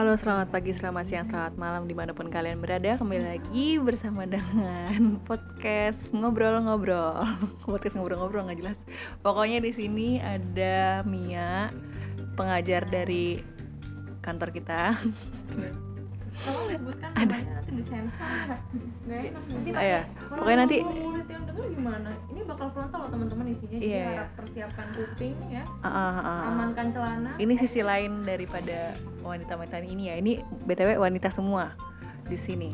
Halo, selamat pagi, selamat siang, selamat malam di mana pun kalian berada. Kembali lagi bersama dengan podcast ngobrol-ngobrol. Podcast ngobrol-ngobrol nggak jelas. Pokoknya di sini ada Mia, pengajar dari kantor kita. Kalau disebutkan Ada. namanya nanti disensor enak nanti Oh ya, pokoknya nanti murid yang denger gimana ini bakal frontal loh teman-teman isinya jadi Iya. harap persiapkan kuping ya Ah, ah, ah. amankan celana ini sisi lain daripada wanita-wanita ini ya. Ini btw wanita semua di sini.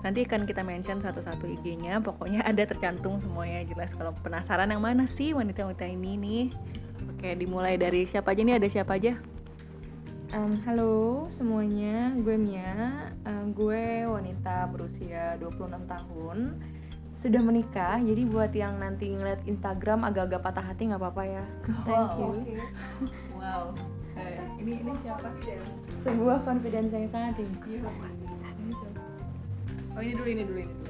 Nanti akan kita mention satu-satu IG-nya. Pokoknya ada tercantum semuanya jelas. Kalau penasaran yang mana sih wanita-wanita ini nih? Oke, dimulai dari siapa aja nih? Ada siapa aja? Em, halo semuanya gue Mia Em, gue wanita berusia 26 tahun sudah menikah jadi buat yang nanti ngeliat Instagram agak-agak patah hati nggak apa-apa ya thank you Wow. ini ini siapa? sebuah confidence yang sangat tinggi Oh ini dulu ini dulu ini. dulu.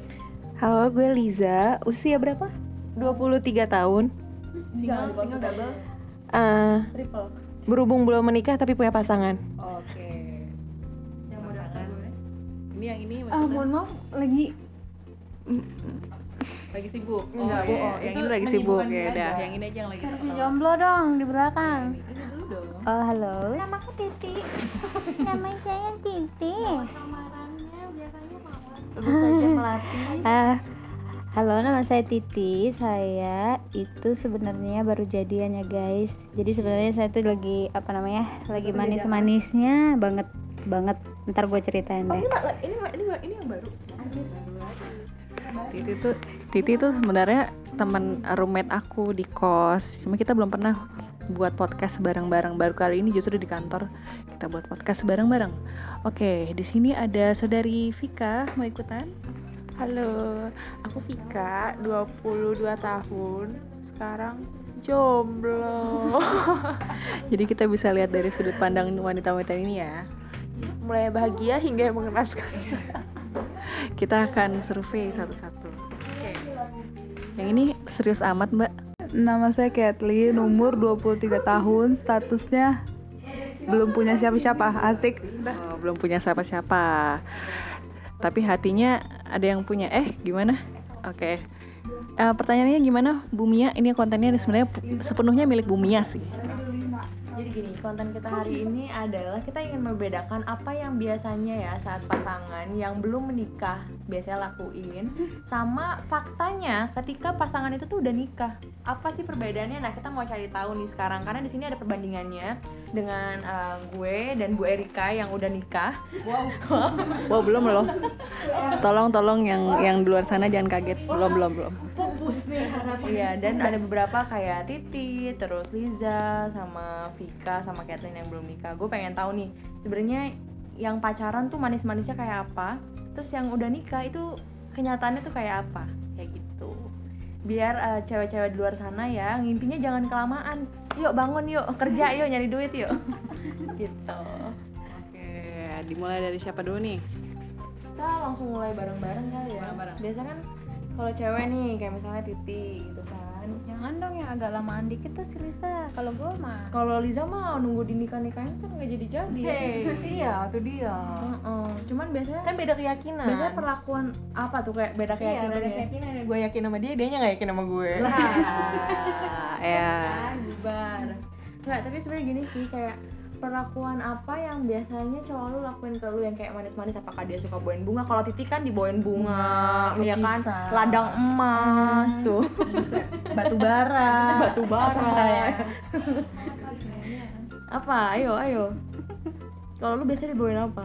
Halo, gue Liza. Usia berapa? 23 tahun. Single, single double. Eh, triple berhubung belum menikah tapi punya pasangan. Oke. yang Pasangan. Ini yang ini Ah, maksudnya maaf, lagi lagi sibuk. Oh, Enggak, iya. bohong. Yang Itu ini lagi sibuk ya udah. Yang ini aja yang lagi terkenal. jomblo dong di belakang. Ini, ini dulu dong. Oh halo, nama aku Titi. nama saya Titi. samarannya biasanya mawar sebut saja melati. Ah, halo, nama saya Titi. Saya itu sebenarnya baru jadian ya guys. Jadi sebenarnya saya tuh lagi apa namanya, lagi manis-manisnya banget banget. Ntar gue ceritain oh deh. ini ma- ini ini ma- ini yang baru Titi tuh Titi tuh sebenarnya teman roommate aku di kos. Cuma kita belum pernah buat podcast bareng-bareng. Baru kali ini justru di kantor kita buat podcast bareng-bareng. Oke, di sini ada saudari Vika mau ikutan? Halo, aku Vika, 22 tahun. Sekarang jomblo. Jadi kita bisa lihat dari sudut pandang wanita-wanita ini ya. Mulai bahagia hingga mengenaskan. Kita akan survei satu-satu. Oke. Yang ini serius amat, Mbak. Nama saya Kathleen, umur 23 tahun, statusnya belum punya siapa-siapa, asik. Oh, belum punya siapa-siapa. Tapi hatinya ada yang punya. Eh, gimana? Oke. Eh, pertanyaannya gimana, Bu Mia? Ini kontennya sebenarnya sepenuhnya milik Bu Mia sih. Jadi gini, konten kita hari ini adalah kita ingin membedakan apa yang biasanya ya saat pasangan yang belum menikah biasanya lakuin sama faktanya ketika pasangan itu tuh udah nikah. Apa sih perbedaannya? Nah, kita mau cari tahu nih sekarang karena di sini ada perbandingannya dengan eh, gue dan Bu Erika yang udah nikah. Wow, belum loh. Tolong, tolong yang yang di luar sana jangan kaget. Belum, belum, belum. Iya, dan ada beberapa kayak Titi, terus Liza, sama Vika, sama Kathleen yang belum nikah. Gue pengen tahu nih, sebenarnya yang pacaran tuh manis-manisnya kayak apa, terus yang udah nikah itu kenyataannya tuh kayak apa, kayak gitu. Biar eh, cewek-cewek di luar sana ya, ngimpinya jangan kelamaan. Yuk bangun yuk, kerja yuk, nyari duit yuk. gitu. Oke, dimulai dari siapa dulu nih? Kita langsung mulai bareng-bareng kali ya. Bareng-bareng. Biasa kan kalau cewek nih, kayak misalnya Titi gitu kan. Jangan dong yang agak lamaan dikit tuh si Lisa. Kalau gue mah Kalau Liza mah nunggu di nikah nikahin kan nggak jadi jadi. iya, itu dia. Heeh. Cuman biasanya Kan beda keyakinan. biasanya perlakuan apa tuh kayak beda Iya, keyakinan beda ya? keyakinan. Gue yakin sama dia, dia nggak yakin sama gue. Ah, ya. Bubar. Nggak, tapi sebenarnya gini sih kayak perlakuan apa yang biasanya cowok lu lakuin ke lu yang kayak manis-manis? Apakah dia suka bawain bunga? Kalau Titi kan dibawain bunga ya kan? ladang emas tuh. Batu bara. batu bara. Ya. apa? Ayo ayo. Kalau lu biasanya dibawain apa?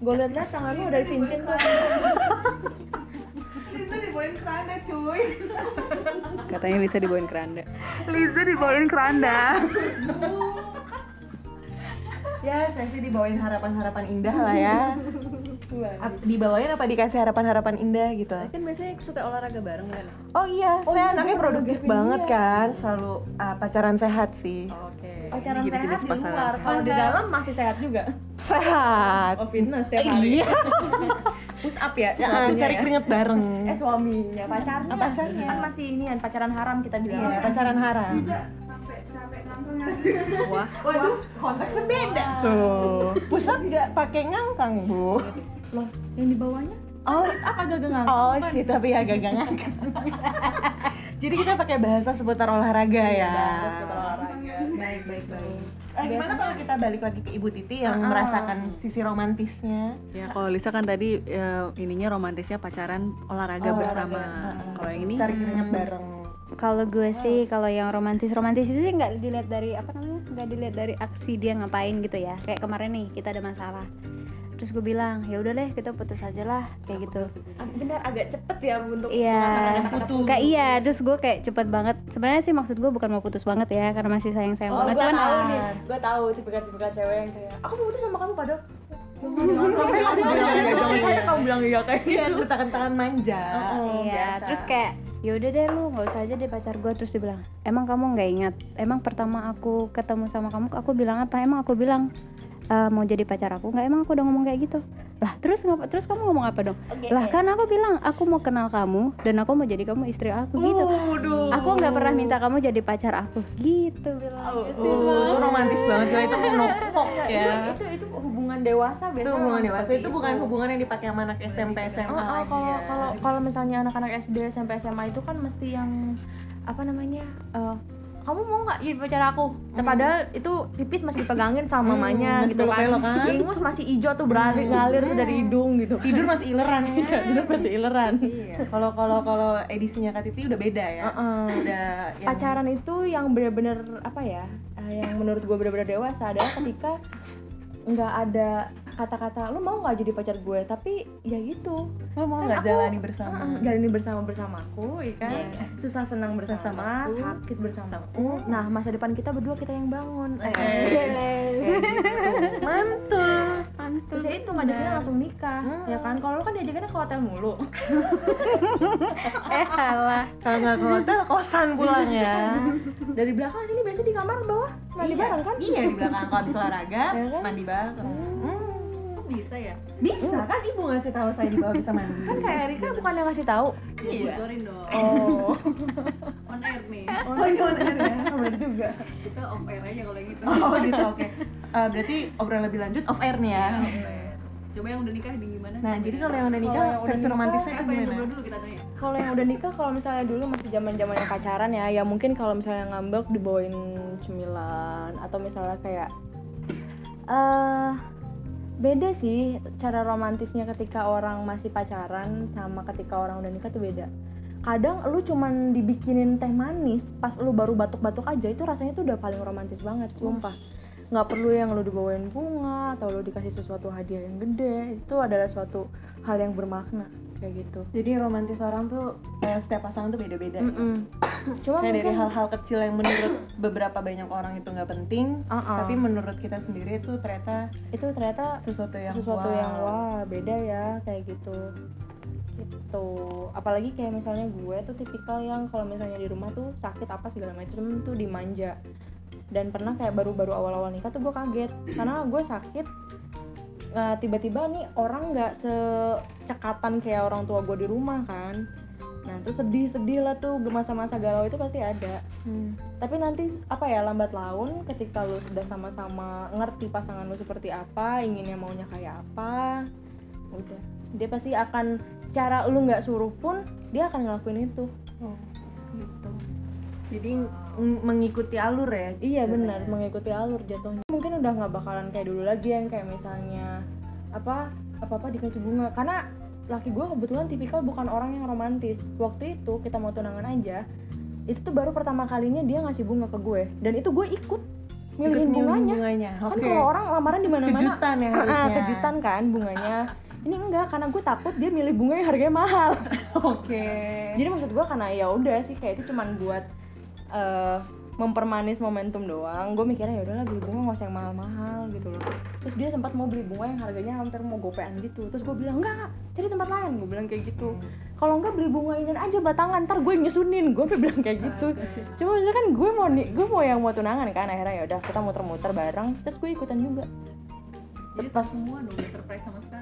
Gue liat-liat tangan lu ada cincin tuh. Katanya bisa dibawain keranda. Liza dibawain keranda. Ya, saya sih dibawain harapan-harapan indah lah ya. Dibawain apa dikasih harapan-harapan indah gitu. Kan biasanya suka olahraga bareng kan? Oh iya, saya anaknya produktif banget kan, selalu ah, pacaran sehat sih. Oke. pacaran Ini jenis-jenis sehat di luar sehat. kalau di dalam masih sehat juga Sehat. oh fitness tiap hari Iya. push up ya Ya, suaminya cari ya? keringet bareng. eh suaminya pacarnya Ah, pacarnya. kan masih ini kan pacaran haram kita bilang Iya, pacaran haram. Wah Waduh, konteksnya beda tuh. Push up nggak pakai ngangkang bu? loh yang di bawahnya Oh, apa gak gengang oh sih tapi agak gak ngangkang. Jadi kita pakai bahasa seputar olahraga ya. seputar olahraga. Baik baik baik. Eh, gimana kalau kita balik lagi ke Ibu Titi yang Ah, ah. merasakan sisi romantisnya? ya kalau Lisa kan tadi ya, ininya romantisnya pacaran olahraga, Olahraga, bersama ah, ah. kalau yang ini cari keringat bareng. Kalau gue sih kalau yang romantis romantis itu sih nggak dilihat dari apa namanya nggak dilihat dari aksi dia ngapain gitu ya kayak kemarin nih kita ada masalah terus gue bilang ya udah deh kita putus aja lah kayak gitu benar agak cepet ya untuk Iya, kayak iya, terus gue kayak cepet banget. Sebenarnya sih maksud gue bukan mau putus banget ya, karena masih sayang sayang Oh, banget. gue Cuman tahu nih, gue tahu tipe-tipe cewek yang kayak aku mau putus sama kamu padahal sampai kamu bilang iya, kamu bilang iya kayak gitu. tangan-tangan manja. Oh, iya, terus kayak ya udah deh lu nggak usah aja deh pacar gue terus dia bilang emang kamu nggak ingat? Emang pertama aku ketemu sama kamu aku bilang apa? Emang aku bilang "Eh, mau jadi pacar aku nggak? Emang aku udah ngomong kayak gitu lah terus ngapa terus kamu ngomong apa dong Oke, lah oke. kan aku bilang aku mau kenal kamu dan aku mau jadi kamu istri aku gitu Waduh. aku nggak pernah minta kamu jadi pacar aku gitu bilang Oh, itu romantis banget ya itu menokok Iya, ya. itu, itu itu hubungan dewasa biasanya Itu hubungan dewasa seperti itu bukan hubungan yang dipakai sama anak SMP SMA Oh, oh, lagi kalau ya. kalau kalau misalnya anak-anak SD SMP SMA itu kan mesti yang apa namanya eh, kamu mau nggak jadi pacar aku? Nah, Padahal itu tipis masih dipegangin sama Hmm, mamanya masih gitu kan. kan? Ingus masih hijau tuh berari ngalir tuh dari hidung gitu. tidur masih ileran ya. Tidur masih ileran. Iya. Kalau kalau kalau edisinya Kak Titi udah beda ya. Heeh. Udah yang- Pacaran itu yang benar-benar apa ya? eh, Yang menurut gue benar-benar dewasa adalah ketika nggak ada kata-kata lu mau nggak jadi pacar gue tapi ya gitu lo mau Kan nggak aku- jalani bersama. Heeh, jalani bersama bersamaku ya kan Iya. susah senang bersama Bersamaku. sakit bersamaku nah masa depan kita berdua kita yang bangun Eh, Eh, kayak gitu. Mantul. terus ya itu ngajakinnya langsung nikah Hmm. ya kan kalau lu kan diajakinnya ke hotel mulu eh salah Kalau nggak ke hotel kosan pulang ya. dari belakang sini biasa di kamar bawah mandi Iya. bareng kan Iya di belakang kalau habis olahraga Ya kan? mandi bareng. Hmm. Bisa ya Bisa kan ibu ngasih tahu saya di bawah bisa mandi. kan kayak Erika bukan yang ngasih tahu Iya. bocorin dong oh on air nih Oh iya benar ya, benar juga. kita off air aja kalau gitu Oh gitu oke. Eh, berarti obrolan lebih lanjut off air nih ya. coba yang udah nikah di gimana Nah jadi kalau yang udah nikah versi romantisnya apa gimana? jomblo dulu kita tanya kalau yang udah nikah kalau misalnya dulu masih zaman zamannya pacaran ya ya mungkin kalau misalnya ngambek dibawain cemilan atau misalnya kayak eh beda sih cara romantisnya ketika orang masih pacaran sama ketika orang udah nikah tuh beda. Kadang lu cuman dibikinin teh manis pas lu baru batuk-batuk aja itu rasanya tuh udah paling romantis banget sumpah. Nggak perlu yang lu dibawain bunga atau lu dikasih sesuatu hadiah yang gede itu adalah suatu hal yang bermakna kayak gitu Jadi romantis orang tuh eh, setiap pasangan tuh beda-beda. Mm-mm. Cuma Kayak dari hal-hal kecil yang menurut beberapa banyak orang itu nggak penting, Uh-uh. tapi menurut kita sendiri itu ternyata itu ternyata sesuatu yang sesuatu wow. yang wah beda ya kayak gitu gitu apalagi kayak misalnya gue tuh tipikal yang kalau misalnya di rumah tuh sakit apa segala macam tuh dimanja dan pernah kayak baru-baru awal-awal nikah tuh gue kaget karena gue sakit eh, tiba-tiba nih orang nggak secekatan kayak orang tua gue di rumah kan. Nah terus sedih-sedih lah tuh masa-masa galau itu pasti ada. Tapi nanti apa ya lambat laun ketika lu sudah sama-sama ngerti pasangan lu seperti apa inginnya maunya kayak apa udah. Dia pasti akan secara lu nggak suruh pun dia akan ngelakuin itu. Gitu. Jadi mengikuti alur ya. iya benar mengikuti alur jatuhnya mungkin udah nggak bakalan kayak dulu lagi yang kayak misalnya apa apa apa dikasih bunga karena laki gue kebetulan tipikal bukan orang yang romantis waktu itu kita mau tunangan aja itu tuh baru pertama kalinya dia ngasih bunga ke gue dan itu gue ikut milihin Ikut bunganya bunganya. kan Oke. kalau orang lamaran di mana-mana kejutan ya Ah, harusnya. kejutan kan bunganya ini enggak karena gue takut dia milih bunga yang harganya mahal Oke. jadi maksud gue karena ya udah sih kayak itu cuman buat eh, mempermanis momentum doang. Gue mikirnya ya udahlah beli bunga nggak usah yang mahal-mahal gitu loh. Terus dia sempat mau beli bunga yang harganya hampir mau gopean gitu. Terus gue bilang enggak enggak cari tempat lain gue bilang kayak gitu. Kalau enggak beli bunga ini aja batangan ntar gue yang nyusunin gue bilang kayak gitu. Cuma maksudnya kan gue mau nih gue mau yang mau tunangan kan akhirnya ya udah kita muter-muter bareng. Terus gue ikutan juga. Jadi Pas- pas semua dong surprise sama sekali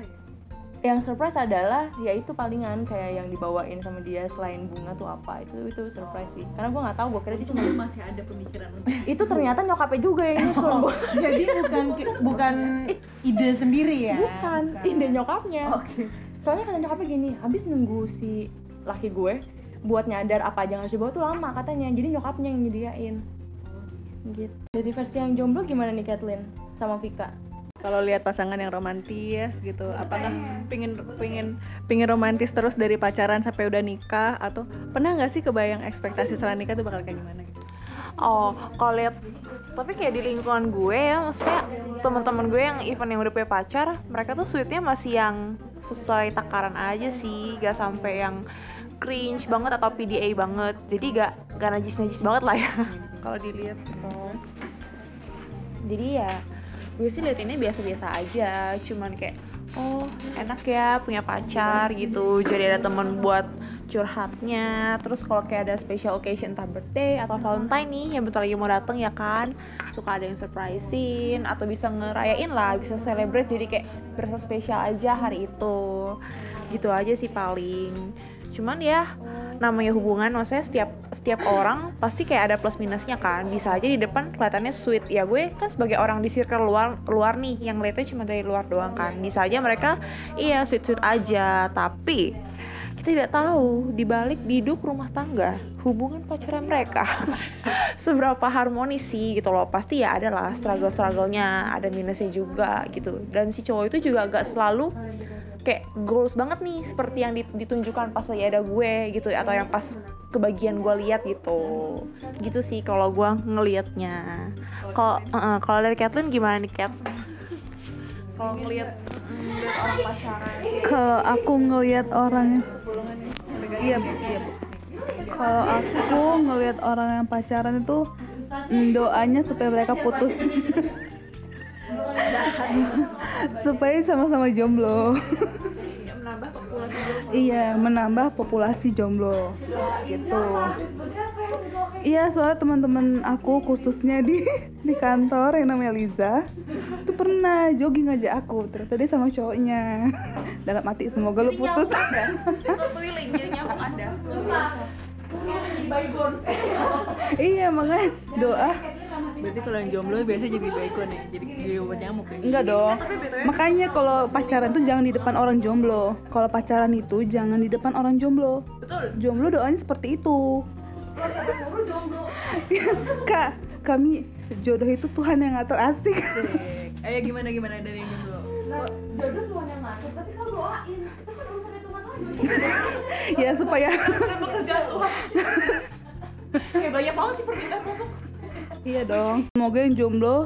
yang surprise adalah ya itu palingan kayak yang dibawain sama dia selain bunga tuh apa. Itu itu surprise sih. Karena gue nggak tahu gue kira dia cuma masih ada pemikiran untuk itu ternyata nyokapnya juga yang nyusun Oh, jadi bukan bukan ide sendiri ya? Bukan ide nyokapnya. Oke. Soalnya kata nyokapnya gini habis nunggu si laki gue buat nyadar apa aja yang harus dibawa tuh lama katanya. Jadi nyokapnya yang nyediain. Gitu. Dari versi yang jomblo gimana nih Kathleen? Sama Vika kalau lihat pasangan yang romantis gitu apakah pingin pingin pingin romantis terus dari pacaran sampai udah nikah atau pernah nggak sih kebayang ekspektasi setelah nikah tuh bakal kayak gimana gitu Oh, kalau lihat tapi kayak di lingkungan gue ya, maksudnya teman-teman gue yang even yang udah punya pacar, mereka tuh sweetnya masih yang sesuai takaran aja sih, gak sampai yang cringe banget atau PDA banget. Jadi gak gak najis-najis banget lah ya kalau dilihat. Jadi ya gue sih liat ini biasa-biasa aja, cuman kayak oh enak ya punya pacar gitu, jadi ada temen buat curhatnya. Terus kalau kayak ada special occasion entah birthday atau valentine nih yang bentar lagi mau dateng ya kan. Suka ada yang surprisein atau bisa ngerayain lah bisa celebrate. Jadi kayak berasa spesial aja hari itu. Gitu aja sih paling cuman ya namanya hubungan maksudnya setiap setiap orang pasti kayak ada plus minusnya kan. Bisa aja di depan kelihatannya sweet. Ya gue kan sebagai orang di circle luar luar nih yang lihatnya cuma dari luar doang kan. Bisa aja mereka iya sweet sweet aja. Tapi kita tidak tahu di balik biduk rumah tangga hubungan pacaran mereka. Seberapa harmonis sih gitu loh. Pasti ya ada lah struggle strugglenya ada minusnya juga gitu. Dan si cowok itu juga gak selalu kayak goals banget nih seperti yang dit- ditunjukkan pas lagi ada gue gitu atau yang pas kebagian gue lihat gitu gitu sih kalau gue ngelihatnya kalau eh, kalau dari Kathleen gimana nih Kat kalau ngelihat orang pacaran Kalau aku ngelihat orang yang Iya, Bu. Iya, Bu. Kalau aku ngelihat orang yang pacaran itu doanya supaya mereka putus. supaya sama-sama jomblo. Iya, menambah populasi jomblo. Gitu. Iya, soalnya teman-teman aku khususnya di di kantor yang namanya Liza itu pernah jogging aja aku. Ternyata dia sama cowoknya. Dalam hati semoga lu putus. iya makanya doa berarti kalau yang jomblo biasanya jadi baygon ya jadi jadi obat nyamuk ya? Enggak dong. makanya kalau pacaran tuh jangan di depan orang jomblo. Kalau pacaran itu jangan di depan orang jomblo. Betul. Jomblo doanya seperti itu. Kak kami jodoh itu Tuhan yang ngatur asik. Ayo gimana gimana dari yang jomblo? Ya supaya kayak banyak banget nih permintaan masuk iya dong. Semoga yang jomblo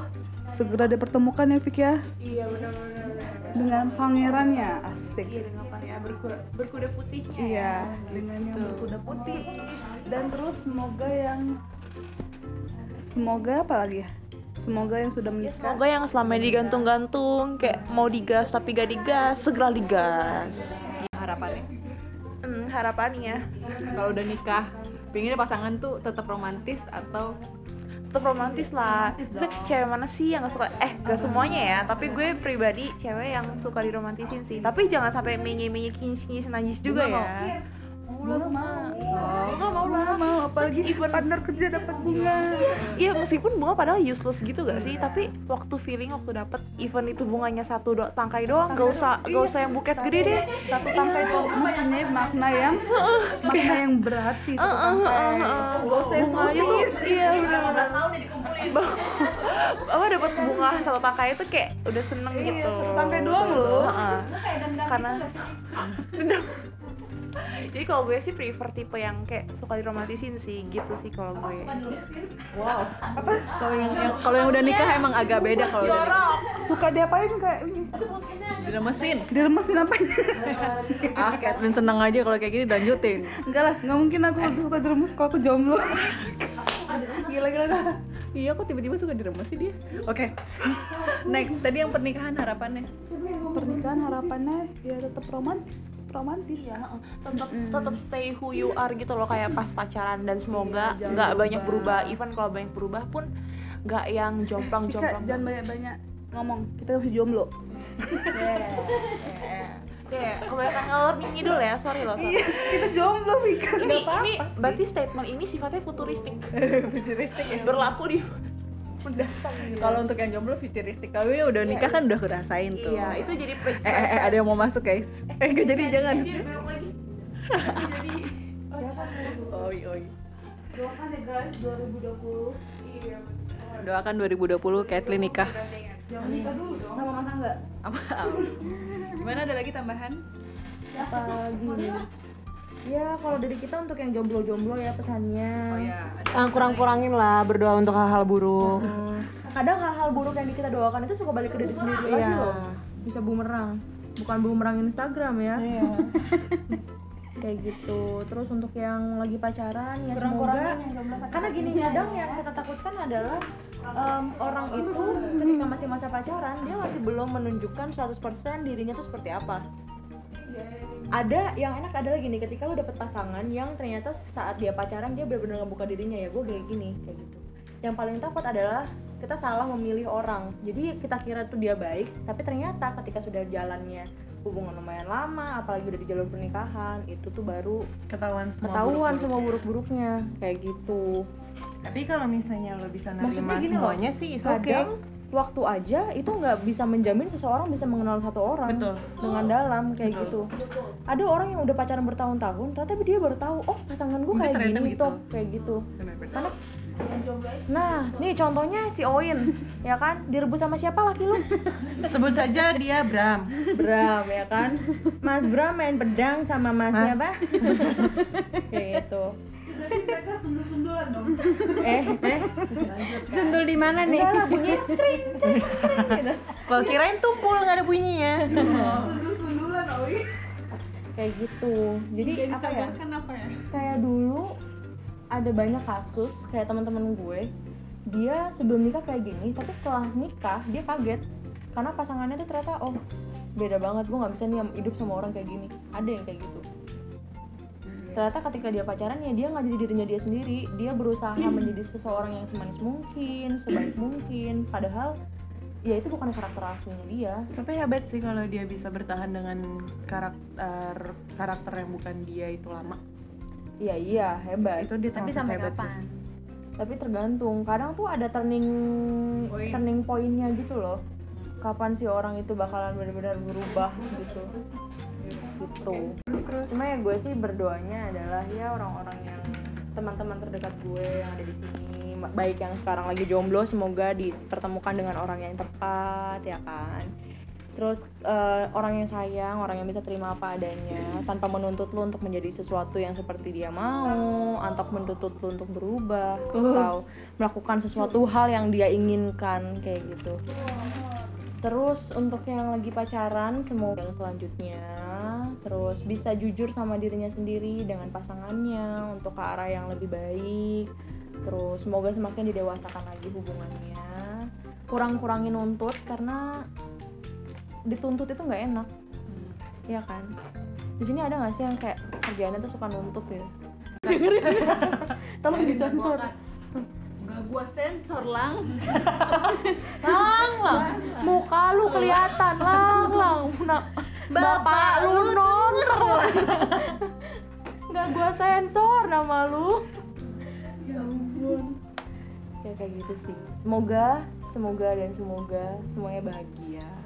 segera dipertemukan ya Fik ya? Iya benar-benar. Dengan pangerannya asik. Iya dengan apa ya berkuda, berkuda putihnya Iya, dengan yang berkuda putih. Dan terus semoga yang semoga apa lagi ya? Semoga yang sudah Ya, menikah. semoga yang selama ini digantung-gantung kayak mau digas tapi gak digas segera digas. Harapannya? Hmm, harapannya. Kalau udah nikah pinginnya pasangan tuh tetap romantis atau tetap romantis lah. Maksudnya cewek mana sih yang gak suka? Eh gak semuanya ya tapi gue pribadi cewek yang suka diromantisin sih. Tapi jangan sampai menye-menye kinyis-kinyis najis juga Bunga ya Bunga mau. bunga mau lah mau apalagi partner kerja dapat bunga. Iya meskipun bunga padahal useless gitu gak sih? Tapi waktu feeling waktu dapet event itu bunganya satu do tangkai doang gak usah gak usah yang buket gede deh. Satu tangkai itu mempunyai makna yang makna yang berarti satu tangkai. Gak usah yang iya benar-benar apa dapat bunga satu tangkai itu kayak udah seneng Iya, gitu. satu tangkai doang loh. Heeh. karena jadi kalau gue sih prefer tipe yang kayak suka diromantisin sih gitu sih kalau gue. Wow. Apa? Kalau yang, yang kalau yang udah nikah emang agak beda kalau udah nikah. Suka diapain kayak diremesin. Diremesin apanya? ah Catherine seneng aja kalau kayak gini lanjutin. Enggak lah, nggak mungkin aku suka diremes kalau aku jomblo. Gila gila. gila. iya kok tiba-tiba suka diremesin dia? Oke. Next tadi yang pernikahan harapannya? Pernikahan harapannya ya tetap romantis, romantis. Ya. tetap tetap stay who you are gitu loh kayak pas pacaran. Dan semoga nggak banyak berubah. Even kalau banyak berubah pun nggak yang jomplang jomplang jangan banyak-banyak ngomong, kita masih jomblo. kayak kebanyakan ngalor ngidul ya. Sorry loh sorry. Itu jomblo Mika. ini ini berarti statement ini sifatnya futuristik. Futuristik ya. Berlaku di mendatang gitu. kalau untuk yang jomblo futuristik tapi ya udah nikah kan udah kerasain tuh. Iya itu jadi eh, eh, eh, ada yang mau masuk guys. Eh nggak jadi jangan. Dia belok lagi. Jadi oi oi. Doakan ya guys 2020 iya doakan 2020 Kathleen nikah. Jangan nikah dulu dong. Sama masa enggak apa? Gimana ada lagi tambahan? Apa gini ya kalau dari kita untuk yang jomblo-jomblo ya pesannya. Oh ya kurang-kurangin lah berdoa untuk hal-hal buruk. Hmm, kadang hal-hal buruk yang kita doakan itu suka balik ke diri sendiri lagi Iya. loh. Bisa bumerang. Bukan bumerang Instagram ya. Iya. Kayak gitu. Terus untuk yang lagi pacaran ya semoga karena gini kadang yang kita takutkan adalah em, orang itu ketika masih masa pacaran dia masih belum menunjukkan 100% dirinya tuh seperti apa ada yang enak adalah gini ketika lu dapet pasangan yang ternyata saat dia pacaran dia benar-benar ngebuka dirinya ya gue kayak gini kayak gitu. Yang paling takut adalah kita salah memilih orang. Jadi kita kira tuh dia baik tapi ternyata ketika sudah jalannya hubungan lumayan lama apalagi udah di jalur pernikahan itu tuh baru ketahuan semua ketahuan buruk-buruk. semua buruk-buruknya kayak gitu. Tapi kalau misalnya lo bisa nerima gini loh, semuanya sih oke kadang waktu aja itu nggak bisa menjamin seseorang bisa mengenal satu orang betul. dengan dalam kayak gitu. Ada orang yang udah pacaran bertahun-tahun ternyata dia baru tahu oh pasangan gue kayak gini begitu. tuh kayak gitu. Benar-benar. karena nah nih contohnya si Oin ya kan? Direbut sama siapa laki lu? Sebut saja dia Bram. Bram ya kan? Mas Bram main pedang sama Mas, Mas. siapa? Kayak gitu eh eh. Sundul di mana nih? enggak lah bunyi cering cering cering gitu. Kalau kirain tumpul nggak ada bunyinya. Kayak gitu. Jadi apa ya? apa ya? Kayak dulu ada banyak kasus kayak teman-teman gue. Dia sebelum nikah kayak gini tapi setelah nikah dia kaget. Karena pasangannya tuh ternyata oh beda banget gue nggak bisa nih hidup sama orang kayak gini. Ada yang kayak gitu ternyata ketika dia pacaran ya dia nggak jadi dirinya dia sendiri. Dia berusaha menjadi seseorang yang semanis mungkin sebaik mungkin. Padahal ya itu bukan karakter aslinya dia. Tapi hebat sih kalau dia bisa bertahan dengan karakter karakter yang bukan dia itu lama. Iya iya hebat. Itu dia Tapi sampai hebat sih. kapan? tapi tergantung. Kadang tuh ada turning Point. turning pointnya gitu loh. Kapan sih orang itu bakalan benar-benar berubah gitu gitu. Cuma ya gue sih berdoanya adalah ya orang-orang yang teman-teman terdekat gue yang ada di sini. Baik yang sekarang lagi jomblo semoga dipertemukan dengan orang yang tepat ya kan? Terus eh, orang yang sayang orang yang bisa terima apa adanya. Tanpa menuntut lu untuk menjadi sesuatu yang seperti dia mau atau menuntut lu untuk berubah atau melakukan sesuatu hal yang dia inginkan kayak gitu terus untuk yang lagi pacaran semoga yang selanjutnya. Terus bisa jujur sama dirinya sendiri dengan pasangannya untuk ke arah yang lebih baik. Terus semoga semakin didewasakan lagi hubungannya. Kurang-kurangin nuntut karena dituntut itu nggak enak. Ya kan? Di sini ada nggak sih yang kayak kerjaannya tuh suka nuntut ya? Dengerin. Tolong disensor gua sensor lang. Lang lang. Muka lu kelihatan lang lang. Nah, bapak lu nonton. nggak gua sensor nama lu. Ya ampun. Ya kayak gitu sih. Semoga semoga dan semoga semuanya bahagia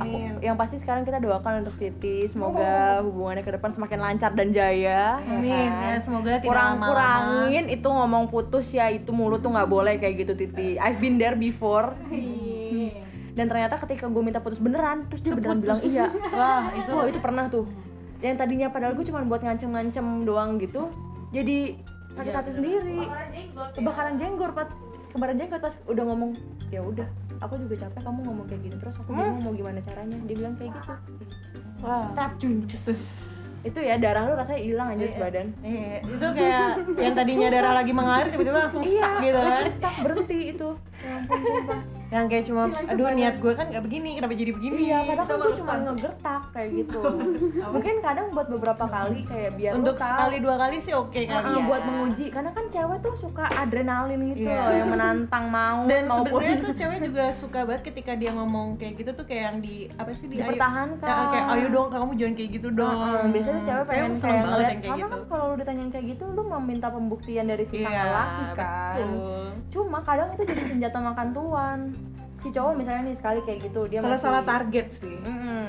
Amin. yang pasti sekarang kita doakan untuk Titi semoga hubungannya ke depan semakin lancar dan jaya ya Amin. kan? Ya semoga tidak kurang kurangin itu ngomong putus ya itu mulut tuh nggak boleh kayak gitu Titi. I've been there before. Dan ternyata ketika gue minta putus beneran terus dia beneran bilang iya. Wah, itu oh itu pernah tuh. Yang tadinya padahal gue cuma buat ngancem-ngancem doang gitu jadi sakit hati sendiri. Kebakaran jenggot pas kebakaran jenggot pas udah ngomong ya udah aku juga capek kamu ngomong kayak gini. Terus aku bingung mau gimana caranya. Dia bilang kayak gitu. Tap, jun, itu ya darah lu rasanya hilang aja sebadan Iya, itu kayak yang tadinya darah lagi mengalir tiba-tiba langsung stuck gitu kan. langsung stuck berhenti itu. Ya ampun Yang kayak cuma aduh niat gue kan nggak begini, kenapa jadi begini? iya padahal kan gue cuma ngegertak kayak gitu mungkin kadang buat beberapa kali kayak biar Untuk tahu sekali dua kali sih oke kali Ah, ya. buat menguji karena kan cewek tuh suka adrenalin gitu Iya. loh yang menantang mau Dan sebenarnya tuh cewek juga suka banget ketika dia ngomong kayak gitu tuh kayak yang di apa sih di ayo- dipertahankan Ya, kayak ayo dong kamu jangan kayak gitu dong. Heeh, biasanya tuh cewek pengen kayak banget ngeliat yang kayak karena gitu. kan kalau lu ditanyain kayak gitu lu meminta pembuktian dari si sang Iya, lelaki kan betul. cuma kadang itu jadi senjata makan tuan si cowok misalnya nih sekali kayak gitu dia Kalau masih- salah target sih. Mm-mm.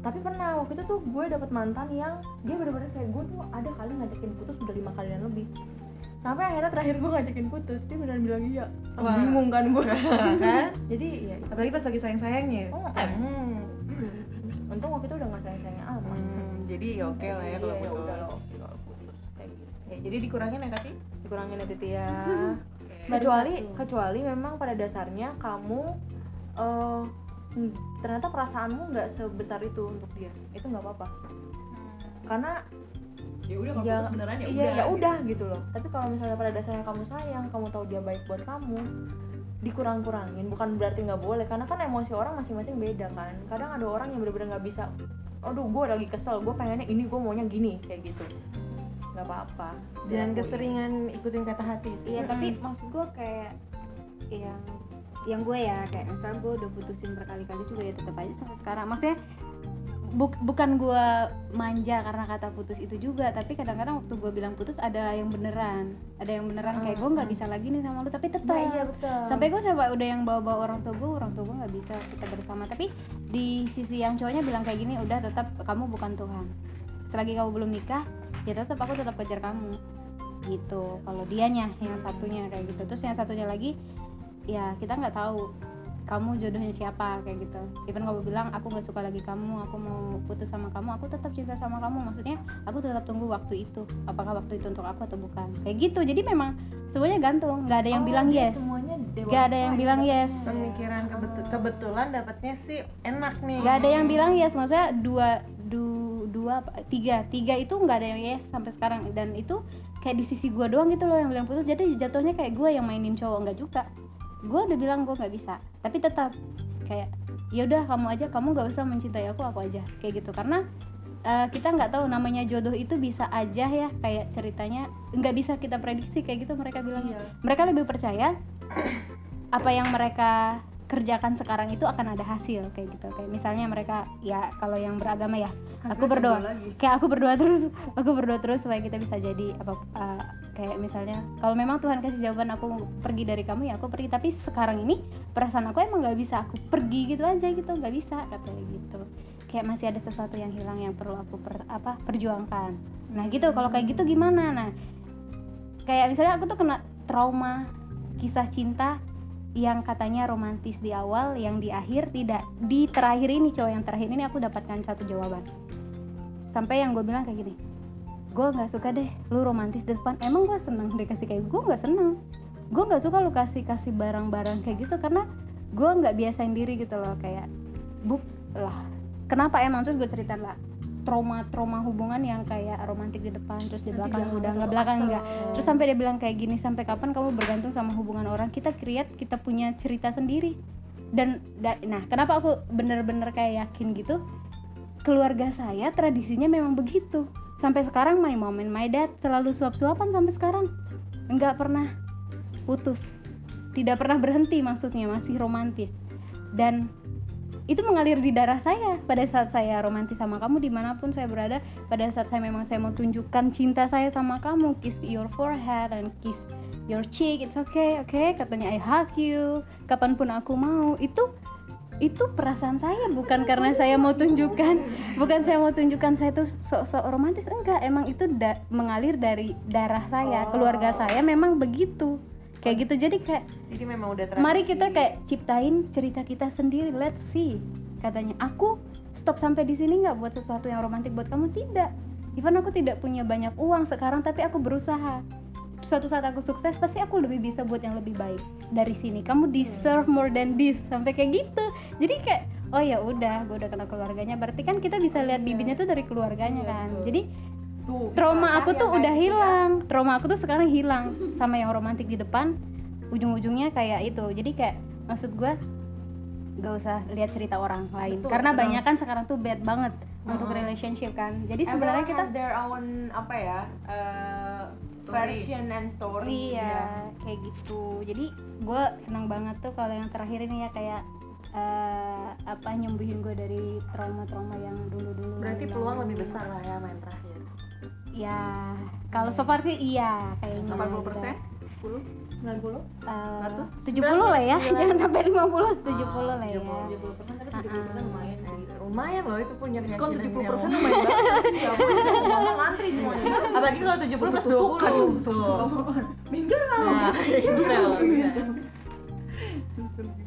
tapi pernah waktu itu tuh gue dapet mantan yang dia bener-bener kayak gue tuh ada kali ngajakin putus udah lima kali dan lebih sampai akhirnya terakhir gue ngajakin putus dia beneran bilang iya Wah. bingung kan gue kan? jadi ya Apalagi pas lagi sayang-sayangnya. Oh, Hmm. untung waktu itu udah nggak sayang sayang amat Hmm, jadi ya oke lah ya kalau Iya, ya putus. udah oke kalau putus kayak gitu Ya, jadi dikurangin ya Kati? dikurangin ya Titi ya kecuali satu. kecuali memang pada dasarnya kamu eh hmm, ternyata perasaanmu nggak sebesar itu untuk dia. Itu nggak apa-apa. Karena ya udah ya, beneran ya iya ya udah gitu loh. Tapi kalau misalnya pada dasarnya kamu sayang kamu tahu dia baik buat kamu dikurang-kurangin bukan berarti nggak boleh. Karena kan emosi orang masing-masing beda kan. Kadang ada orang yang bener-bener nggak bisa aduh gue lagi kesel gue pengennya ini gue maunya gini kayak gitu nggak apa-apa. Jangan keseringan ikutin kata hati sih. Iya tapi maksud gue kayak yang yang gue ya kayak misal gue udah putusin berkali-kali juga ya tetap aja sampai sekarang. Maksudnya buk- bukan gue manja karena kata putus itu juga tapi kadang-kadang waktu gue bilang putus ada yang beneran. Ada yang beneran kayak gue nggak bisa lagi nih sama lu tapi tetap nah iya betul. Sampai gue sampai udah yang bawa-bawa orang tua gue orang tua gue nggak bisa kita bersama. Tapi di sisi yang cowoknya bilang kayak gini udah tetap kamu bukan Tuhan. Selagi kamu belum nikah ya tetap aku tetap kejar kamu. Gitu. Kalau dianya yang satunya kayak gitu. Terus yang satunya lagi ya kita nggak tahu kamu jodohnya siapa kayak gitu. Even kamu bilang aku nggak suka lagi kamu aku mau putus sama kamu aku tetap cinta sama kamu. Maksudnya aku tetap tunggu waktu itu apakah waktu itu untuk aku atau bukan. Kayak gitu. Jadi memang semuanya gantung. Nggak ada yang Oh, bilang dia yes. semuanya nggak ada yang bilang yes. Pemikiran kebetul kebetulan dapatnya sih enak nih. nggak ada yang bilang yes. Maksudnya dua du, dua tiga. Tiga itu nggak ada yang yes sampai sekarang. Dan itu kayak di sisi gue doang gitu loh yang bilang putus. Jadi jatuhnya kayak gue yang mainin cowok nggak juga. Gue udah bilang gue nggak bisa. Tapi tetap kayak ya udah kamu aja. Kamu nggak usah mencintai aku aku aja. Kayak gitu. Karena eh, kita nggak tahu namanya jodoh itu bisa aja ya. Kayak ceritanya nggak bisa kita prediksi. Kayak gitu mereka bilang. Mereka lebih percaya apa yang mereka kerjakan sekarang itu akan ada hasil kayak gitu. Kayak misalnya mereka ya kalau yang beragama ya aku berdoa. kayak aku berdoa terus aku berdoa terus supaya kita bisa jadi apa uh, kayak misalnya kalau memang Tuhan kasih jawaban aku pergi dari kamu ya aku pergi. Tapi sekarang ini perasaan aku emang nggak bisa. Aku pergi gitu aja gitu nggak bisa katanya gitu. Kayak masih ada sesuatu yang hilang yang perlu aku per, apa perjuangkan. Nah gitu. Kalau kayak gitu gimana? Nah kayak misalnya aku tuh kena trauma kisah cinta yang katanya romantis di awal, yang di akhir tidak. Di terakhir ini cowok yang terakhir ini aku dapatkan satu jawaban. Sampai yang gue bilang kayak gini, gue nggak suka deh lu romantis di depan. Emang gue seneng deh kasih kayak gue nggak seneng. Gue nggak suka lu kasih kasih barang-barang kayak gitu karena gue nggak biasain diri gitu loh kayak buk lah. Kenapa emang terus gue cerita lah trauma-trauma hubungan yang kayak romantis di depan terus di belakang udah nggak belakang enggak terus sampai dia bilang kayak gini sampai kapan kamu bergantung sama hubungan orang? Kita create kita punya cerita sendiri. Dan da- nah kenapa aku bener-bener kayak yakin gitu? Keluarga saya tradisinya memang begitu. Sampai sekarang my mom and my dad selalu suap-suapan sampai sekarang. Nggak pernah putus. Tidak pernah berhenti maksudnya. Masih romantis. Dan itu mengalir di darah saya pada saat saya romantis sama kamu di mana pun saya berada pada saat saya memang saya mau tunjukkan cinta saya sama kamu kiss your forehead and kiss your cheek it's okay okay? katanya I hug you kapan pun aku mau. Itu itu perasaan saya bukan karena saya mau tunjukkan bukan saya mau tunjukkan saya tuh sok-sok romantis enggak. Emang itu da- mengalir dari darah saya keluarga saya memang begitu kayak gitu jadi kayak Jadi memang udah tradisi. mari kita kayak ciptain cerita kita sendiri let's see katanya. Aku stop sampai di sini nggak buat sesuatu yang romantis buat kamu? Tidak. Even aku tidak punya banyak uang sekarang tapi aku berusaha. Suatu saat aku sukses pasti aku lebih bisa buat yang lebih baik dari sini. Kamu deserve more than this. Sampai kayak gitu. Jadi kayak oh ya udah gue udah kenal keluarganya. Berarti kan kita bisa lihat bibitnya tuh dari keluarganya kan. Jadi Tuh, trauma aku tuh udah hilang. trauma aku tuh sekarang hilang sama yang romantis di depan. Ujung-ujungnya kayak itu. Jadi kayak maksud gue gak usah lihat cerita orang lain. Karena banyak kan sekarang tuh bad banget untuk relationship kan. Jadi sebenarnya kita has their own apa ya uh, version and story. Iya kayak gitu. Jadi gue senang banget tuh kalau yang terakhir ini ya kayak eh, apa nyembuhin gue dari trauma-trauma yang dulu-dulu Berarti yang- peluang lebih besar lah ya main terakhir. Ya kalau so far sih iya kayaknya 80%? 10 90? 100 70 lah ya jangan sampai 50 70 lah ya 70 persen tapi 70 Ah, persen lumayan sih. Lumayan loh itu punya Diskon keyakinan 70% yang- lumayan banget. Ya ampun, ngomong antri semuanya. Apalagi kalau 70 plus 20. Minder nggak?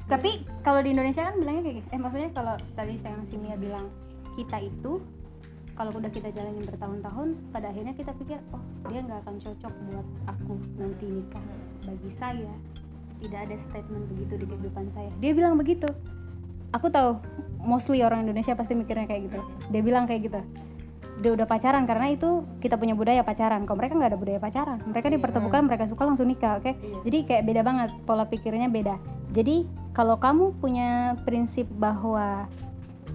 tapi kalau di Indonesia kan bilangnya kayak gitu eh maksudnya kalau tadi saya si Mia bilang kita itu kalau udah kita jalanin bertahun-tahun pada akhirnya kita pikir oh dia nggak akan cocok buat aku nanti nikah bagi saya. Tidak ada statement begitu di kehidupan saya. Dia bilang begitu. Aku tahu mostly orang Indonesia pasti mikirnya kayak gitu. Dia bilang kayak gitu. Dia udah pacaran karena itu kita punya budaya pacaran. Kalau mereka nggak ada budaya pacaran? Mereka dipertemukan mereka suka langsung nikah oke? Jadi kayak beda banget pola pikirnya beda. Jadi kalau kamu punya prinsip bahwa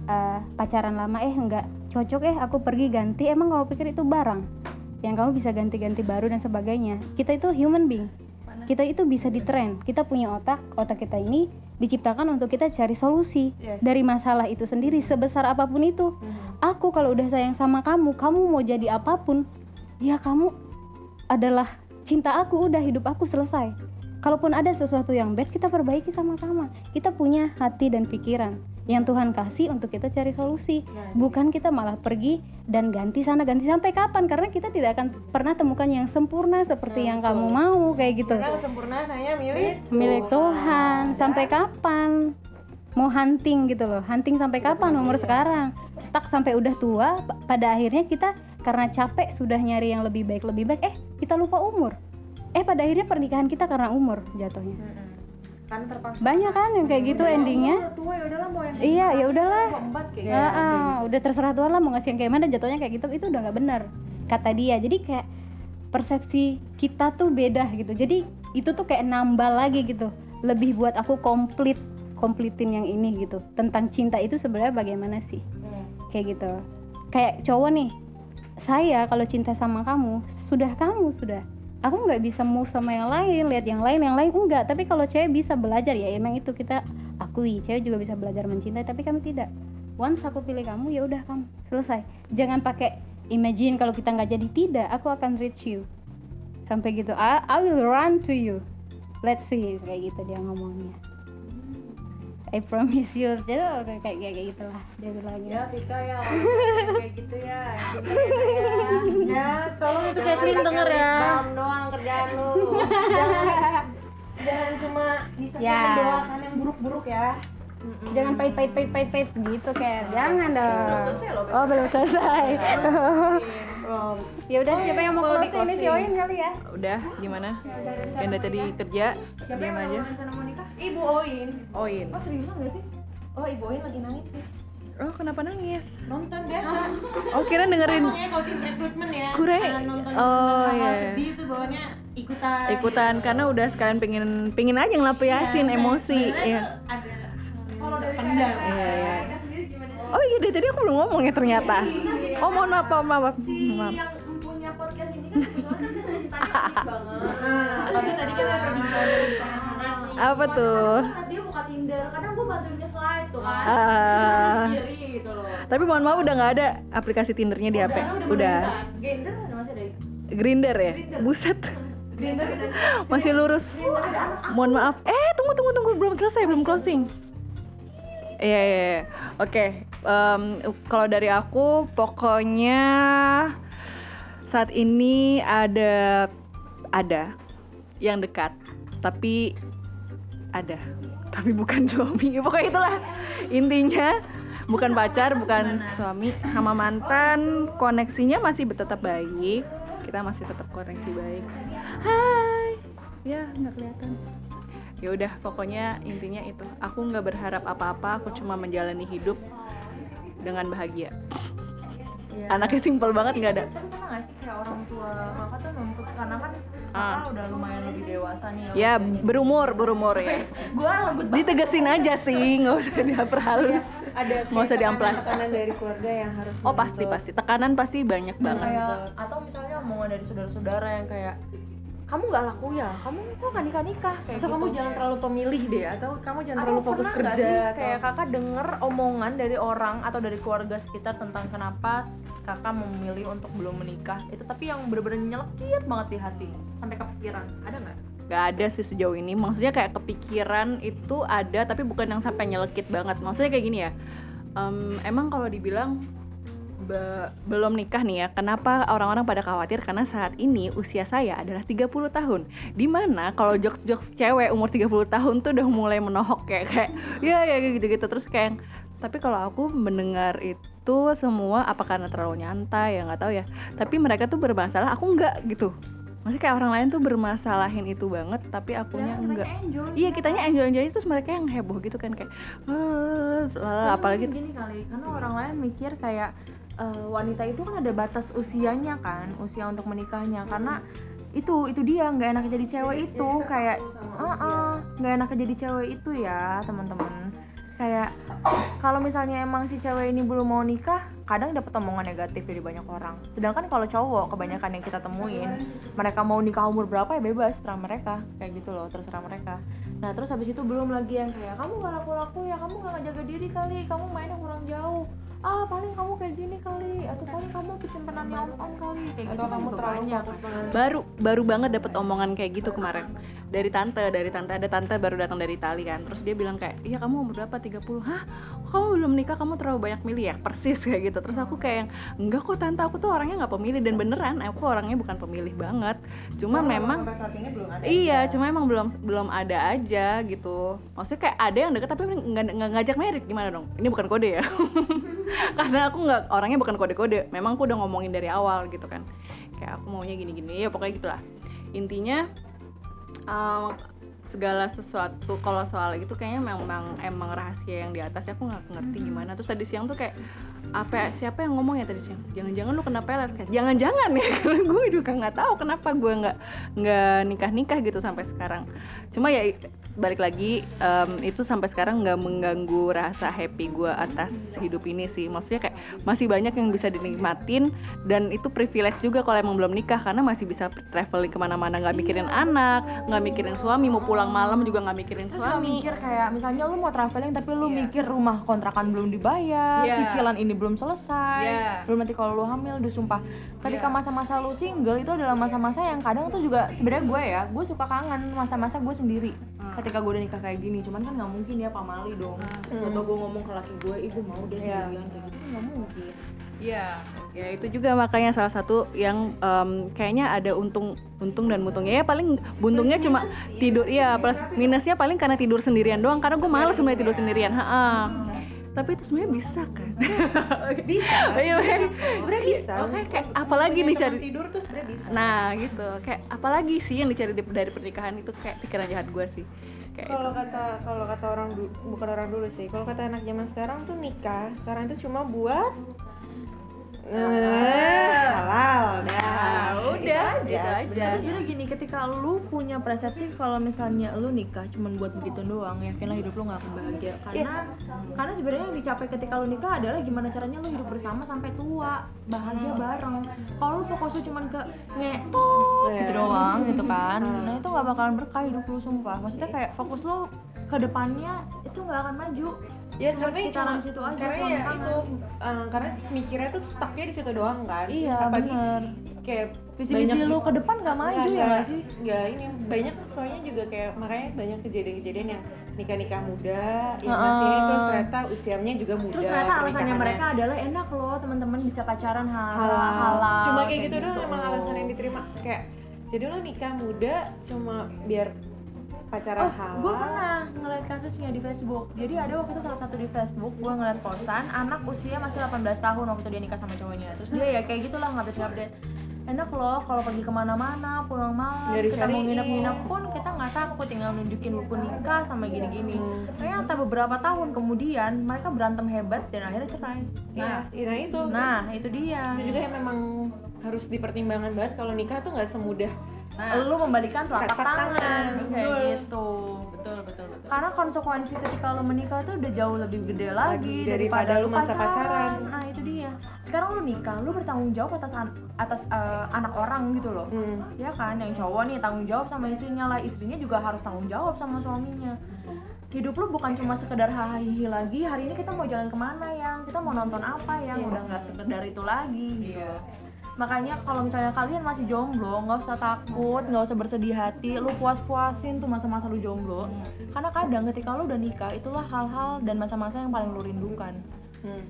eh, pacaran lama eh nggak cocok eh aku pergi ganti. Emang kamu pikir itu barang? Yang kamu bisa ganti-ganti baru dan sebagainya. Kita itu human being. Kita itu bisa ditrain kita punya otak otak kita ini diciptakan untuk kita cari solusi dari masalah itu sendiri sebesar apa pun itu. Aku kalau udah sayang sama kamu kamu mau jadi apa pun ya kamu adalah cinta aku udah hidup aku selesai. Kalaupun ada sesuatu yang bad kita perbaiki sama-sama. Kita punya hati dan pikiran yang Tuhan kasih untuk kita cari solusi. Bukan kita malah pergi dan ganti sana ganti sampai kapan? Karena kita tidak akan pernah temukan yang sempurna seperti yang kamu mau kayak gitu. Karena kesempurnaan hanya milik milik Tuhan. Sampai kapan? Mau hunting gitu loh. Hunting sampai kapan? Umur sekarang. Stuck sampai udah tua pa- pada akhirnya kita karena capek sudah nyari yang lebih baik lebih baik eh kita lupa umur. Eh pada akhirnya pernikahan kita karena umur jatuhnya kan terpaksa banyak kan yang kayak gitu endingnya? udah tua ya udahlah mau yang iya ya udahlah. ah, udah terserah Tuhan lah mau ngasih yang kayak mana jatuhnya kayak gitu itu udah nggak benar kata dia. Jadi kayak persepsi kita tuh beda gitu. Jadi itu tuh kayak nambah lagi gitu lebih buat aku komplit komplitin yang ini gitu. Tentang cinta itu sebenarnya bagaimana sih? Kayak gitu. Kayak cowok nih saya kalau cinta sama kamu sudah kamu sudah aku nggak bisa move sama yang lain lihat yang lain yang lain enggak. Tapi kalau cewek bisa belajar ya emang itu kita akui. Cewek juga bisa belajar mencintai tapi kami tidak. Once aku pilih kamu ya udah kamu selesai. Jangan pakai imagine kalau kita nggak jadi tidak aku akan reach you. Sampai gitu. I, I will run to you. Let's see kayak gitu dia ngomongnya I promise you jadi kayak kayak kayak gitulah dia bilangnya ya Vika ya kayak gitu ya ya Ya, tolong itu Kathleen denger ya. Bam doang kerjaan lu Jangan cuma bisa Ya. mendoakan yang buruk-buruk ya. Jangan pahit pahit pahit pahit pahit gitu kayak jangan dong oh belum selesai ya udah siapa yang mau closing ini si. Oin kali ya Udah, gimana? Yang dari tadi kerja, diam aja. Ibu Oin. Oin. oh seriusan gak sih oh ibu Oin lagi nangis sis Oh, kenapa nangis? Nonton biasa. Oh, kira dengerin kalau tim recruitment ya. Kure. nah, nonton Oh, iya. sedih itu bawahnya ikutan. ikutan karena udah sekalian pengen pengen aja ngelampiasin Iya, emosi. Iya. ada kalau dari pendam. Iya, iya. Oh iya, dari tadi aku belum ngomong ya ternyata. Oh, mohon maaf, maaf, maaf. maaf. yang punya podcast ini kan kebetulan kan unik banget tapi tadi kan ada bicara Apa tuh? Kadang dia buka Tinder, kadang gue bantuin ke slide tuh kan Ah. Kiri gitu loh Tapi mohon maaf udah nggak ada aplikasi Tindernya di HP. Udah. Gender ada masih ada Grinder ya? Buset. Masih lurus. Mohon maaf. Eh, tunggu tunggu tunggu belum selesai, belum closing. Iya, iya, iya. Oke, em, kalau dari aku pokoknya saat ini ada ada yang dekat, tapi ada, tapi bukan suami. Pokoknya itulah intinya bukan pacar, bukan suami, sama mantan. Koneksinya masih tetap baik. Kita masih tetap koneksi baik. Hai, ya nggak kelihatan. Ya udah pokoknya intinya itu. Aku nggak berharap apa-apa aku cuma menjalani hidup dengan bahagia. Iya. anaknya simpel banget nggak ada. Tapi pernah nggak sih kayak orang tua kakak tuh nuntut karena kan Ah. kakak udah lumayan lebih dewasa nih ya. Berumur berumur ya. Gue lembut banget. Ditegasin aja sih nggak usah diperhalus ada Nggak usah diamplas. tekanan dari keluarga yang harus oh pasti pasti. Tekanan pasti banyak banget. kayak atau misalnya omongan dari saudara-saudara yang kayak kamu nggak laku ya? Kamu kok nggak nikah nikah kayak atau gitu. kamu jangan terlalu pemilih deh atau kamu jangan Atau terlalu fokus kerja sih? atau- kayak kakak denger omongan dari orang atau dari keluarga sekitar tentang kenapa kakak memilih untuk belum menikah. Itu tapi yang bener-bener nyelekit banget di hati. Sampai kepikiran. Ada nggak? Gak ada sih sejauh ini. Maksudnya kayak kepikiran itu ada tapi bukan yang sampai nyelekit banget. Maksudnya kayak gini ya em, emang kalau dibilang be- belum nikah nih ya kenapa orang-orang pada khawatir? Karena saat ini usia saya adalah 30 tahun. Di mana kalau jokes-jokes cewek umur 30 tahun tuh udah mulai menohok kayak kayak ya ya gitu-gitu. Terus kayak tapi kalau aku mendengar itu semua apa karena terlalu nyantai? Ya nggak tahu ya. Tapi mereka tuh bermasalah aku nggak gitu. Maksudnya kayak orang lain tuh bermasalahin itu banget tapi akunya Ya, enggak enjoy iya kitanya enjoy enjoy terus mereka yang heboh gitu kan kayak "Eh, lala," Soalnya apalagi gini kali karena orang lain mikir kayak eh, wanita itu kan ada batas usianya kan usia untuk menikahnya. Karena itu itu dia nggak enak jadi cewek itu kayak "Uh-uh, nggak enak jadi cewek itu ya teman-teman. Kayak kalau misalnya emang si cewek ini belum mau nikah kadang dapat omongan negatif dari banyak orang. Sedangkan kalau cowok kebanyakan yang kita temuin mereka mau nikah umur berapa ya bebas terserah mereka. Kayak gitu loh terserah mereka. Nah terus habis itu belum lagi yang kayak kamu gak laku-laku ya kamu gak ngejaga diri kali kamu mainnya kurang jauh ah paling kamu kayak gini kali atau paling kamu kesimpanannya om om kali. Kayak gitu atau kan kamu terlalu banyak. baru baru banget dapet omongan kayak gitu kemarin dari tante dari tante ada tante baru datang dari Itali kan terus dia bilang kayak iya kamu umur berapa 30 hah kamu belum nikah kamu terlalu banyak milih ya persis kayak gitu terus aku kayak yang, enggak kok tante aku tuh orangnya nggak pemilih dan beneran aku orangnya bukan pemilih banget cuma memang sampai saat ini belum ada Iya, cuma emang belum belum ada aja gitu. Maksudnya kayak ada yang deket tapi nggak nggak ngajak merit gimana dong? Ini bukan kode ya? Karena aku nggak orangnya bukan kode-kode. Memang aku udah ngomongin dari awal gitu kan. Kayak aku maunya gini-gini ya pokoknya gitulah. Intinya em, segala sesuatu kalau soal itu kayaknya memang emang rahasia yang di atas ya aku nggak ngerti gimana. Terus tadi siang tuh kayak apa siapa yang ngomong ya tadi siang? Jangan-jangan lu kena pelet kan jangan-jangan ya karena gue juga nggak tahu kenapa gue nggak nggak nikah nikah gitu sampai sekarang. Cuma ya balik lagi em, itu sampai sekarang nggak mengganggu rasa happy gue atas hidup ini sih maksudnya kayak masih banyak yang bisa dinikmatin dan itu privilege juga kalau emang belum nikah karena masih bisa traveling ke mana-mana nggak mikirin anak nggak mikirin suami mau pulang malam juga nggak mikirin terus suami mikir kayak misalnya lu mau traveling tapi lu Iya. mikir rumah kontrakan belum dibayar Iya. cicilan ini belum selesai Iya. belum nanti kalau lu hamil duh sumpah ketika Iya. masa-masa lu single itu adalah masa-masa yang kadang tuh juga sebenarnya gue ya gue suka kangen masa-masa gue sendiri Hmm. ketika gue udah nikah kayak gini cuman kan nggak mungkin ya pamali dong. Atau gue ngomong ke laki gue gue mau deh Iya. sendirian kayak gitu kan nggak mungkin. Iya, ya itu juga makanya salah satu yang em, kayaknya ada untung untung dan muntungnya. Ya paling buntungnya cuma tidur iya plus minusnya paling karena tidur sendirian doang karena gue males sebenarnya tidur sendirian. Ha tapi itu sebenarnya bisa kan? Bisa. Iya, sebenarnya bisa. Oke, kayak apalagi nih cari tidur tuh sebenarnya bisa. Nah gitu. Kayak apalagi sih yang dicari di- dari pernikahan itu kayak pikiran jahat gue sih kayak kalau kata kalau kata orang bukan orang dulu sih. Kalau kata anak zaman sekarang tuh nikah. Sekarang itu cuma buat eh, halal dah udah Itu gitu aja Tapi sebenarnya gini, ketika lu punya persepsi kalau misalnya lu nikah cuman buat begitu doang, yakinlah hidup lu gak akan bahagia. Karena karena sebenarnya yang dicapai ketika lu nikah adalah gimana caranya lu hidup bersama sampai tua, bahagia bareng. Kalau lu fokusnya cuman ke ngetot gitu doang gitu kan. Nah, itu gak bakalan berkah hidup lu sumpah. Maksudnya kayak fokus lu ke depannya itu nggak akan maju. Ya Cuma sekitaran cuma situ aja karena ya tangan. itu eh, karena mikirnya tuh stucknya di situ doang kan Iya, apalagi bener. kayak Visi-visi lu ke depan gak maju ya gak sih? Nggak, ini banyak soalnya juga kayak makanya banyak kejadian-kejadian yang nikah-nikah muda yang masih terus ternyata usianya juga muda Terus ternyata alasannya mereka adalah enak loh teman-teman bisa pacaran halal, halal, cuma kayak gitu doang emang alasan yang diterima kayak jadi lo nikah muda cuma biar pacaran Oh, halal. gue pernah ngeliat kasusnya di Facebook. Jadi ada waktu itu salah satu di Facebook, gue ngeliat kosan, anak usia masih 18 tahun waktu dia nikah sama cowoknya. Terus dia ya kayak gitulah ngupdate ngupdate. enak loh kalau pergi ke mana-mana pulang malam Nggak kita mau nginep-nginep pun kita nggak takut tinggal nunjukin buku nikah sama gini-gini. Ternyata beberapa tahun kemudian mereka berantem hebat dan akhirnya cerai. Nah, nah itu. Nah itu dia. Itu juga yang memang harus dipertimbangkan banget kalau nikah tuh nggak semudah lu membalikan telapak tangan, tangan, kayak gitu. Betul betul betul. Karena konsekuensi ketika lo menikah tuh udah jauh lebih gede lagi, Lagi, daripada, daripada lu lu masa pacaran. nah itu dia. Sekarang lu nikah lu bertanggung jawab atas an- atas eh, anak orang gitu loh. Hmm. ya kan yang cowok nih tanggung jawab sama istrinya lah. Istrinya juga harus tanggung jawab sama suaminya. Hidup lu bukan cuma sekedar hahihi lagi. Hari ini kita mau jalan ke mana yang? Kita mau nonton apa yang? Udah nggak sekedar itu lagi gitu makanya kalau misalnya kalian masih jomblo nggak usah takut nggak usah bersedih hati lu puas puasin tuh masa-masa lu jomblo karena kadang ketika lu udah nikah itulah hal-hal dan masa-masa yang paling lu rindukan Hmm.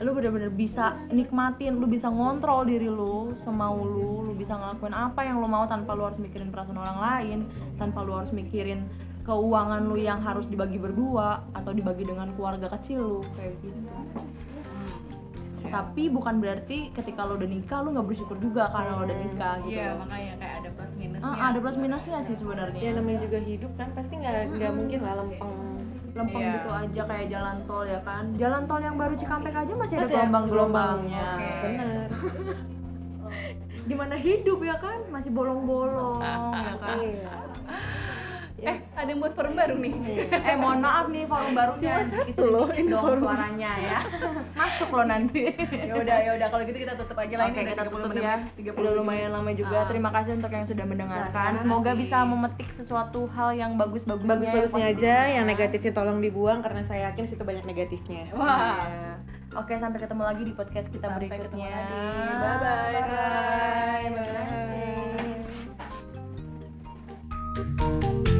lu bener-bener bisa nikmatin, lu bisa ngontrol diri lu semau lu, lu bisa ngelakuin apa yang lu mau tanpa lu harus mikirin perasaan orang lain, tanpa lu harus mikirin keuangan lu yang harus dibagi berdua atau dibagi dengan keluarga kecil lu kayak gitu. Tapi bukan berarti ketika lu udah nikah lu nggak bersyukur juga karena lu udah nikah gitu. iya loh. makanya kayak ada plus minusnya. Ah, ada plus minusnya sih sebenarnya. ya namanya juga hidup kan pasti nggak nggak mungkin lah lempeng. Lempeng Iya. gitu aja kayak jalan tol ya kan. Jalan tol yang baru Cikampek aja masih ada gelombang gelombangnya. Oke. benar. Gimana hidup ya kan? Masih bolong-bolong ya kan? Iya eh ada yang buat forum baru nih eh mohon maaf nih forum barunya itu loh, dikit ini dong forum. suaranya ya masuk lo nanti ya udah ya udah kalau gitu kita tutup aja lah Oke ini kita udah 30 tutup ya 30 Udah lumayan lama juga Ah. Terima kasih untuk yang sudah mendengarkan Semoga kasih. bisa memetik sesuatu hal yang bagus-bagusnya yang bagus-bagusnya aja positifnya. yang negatifnya tolong dibuang karena saya yakin situ banyak negatifnya wah Iya. Oke sampai ketemu lagi di podcast kita Sampai berikutnya ketemu lagi. Bye-bye. Bye-bye. Bye-bye.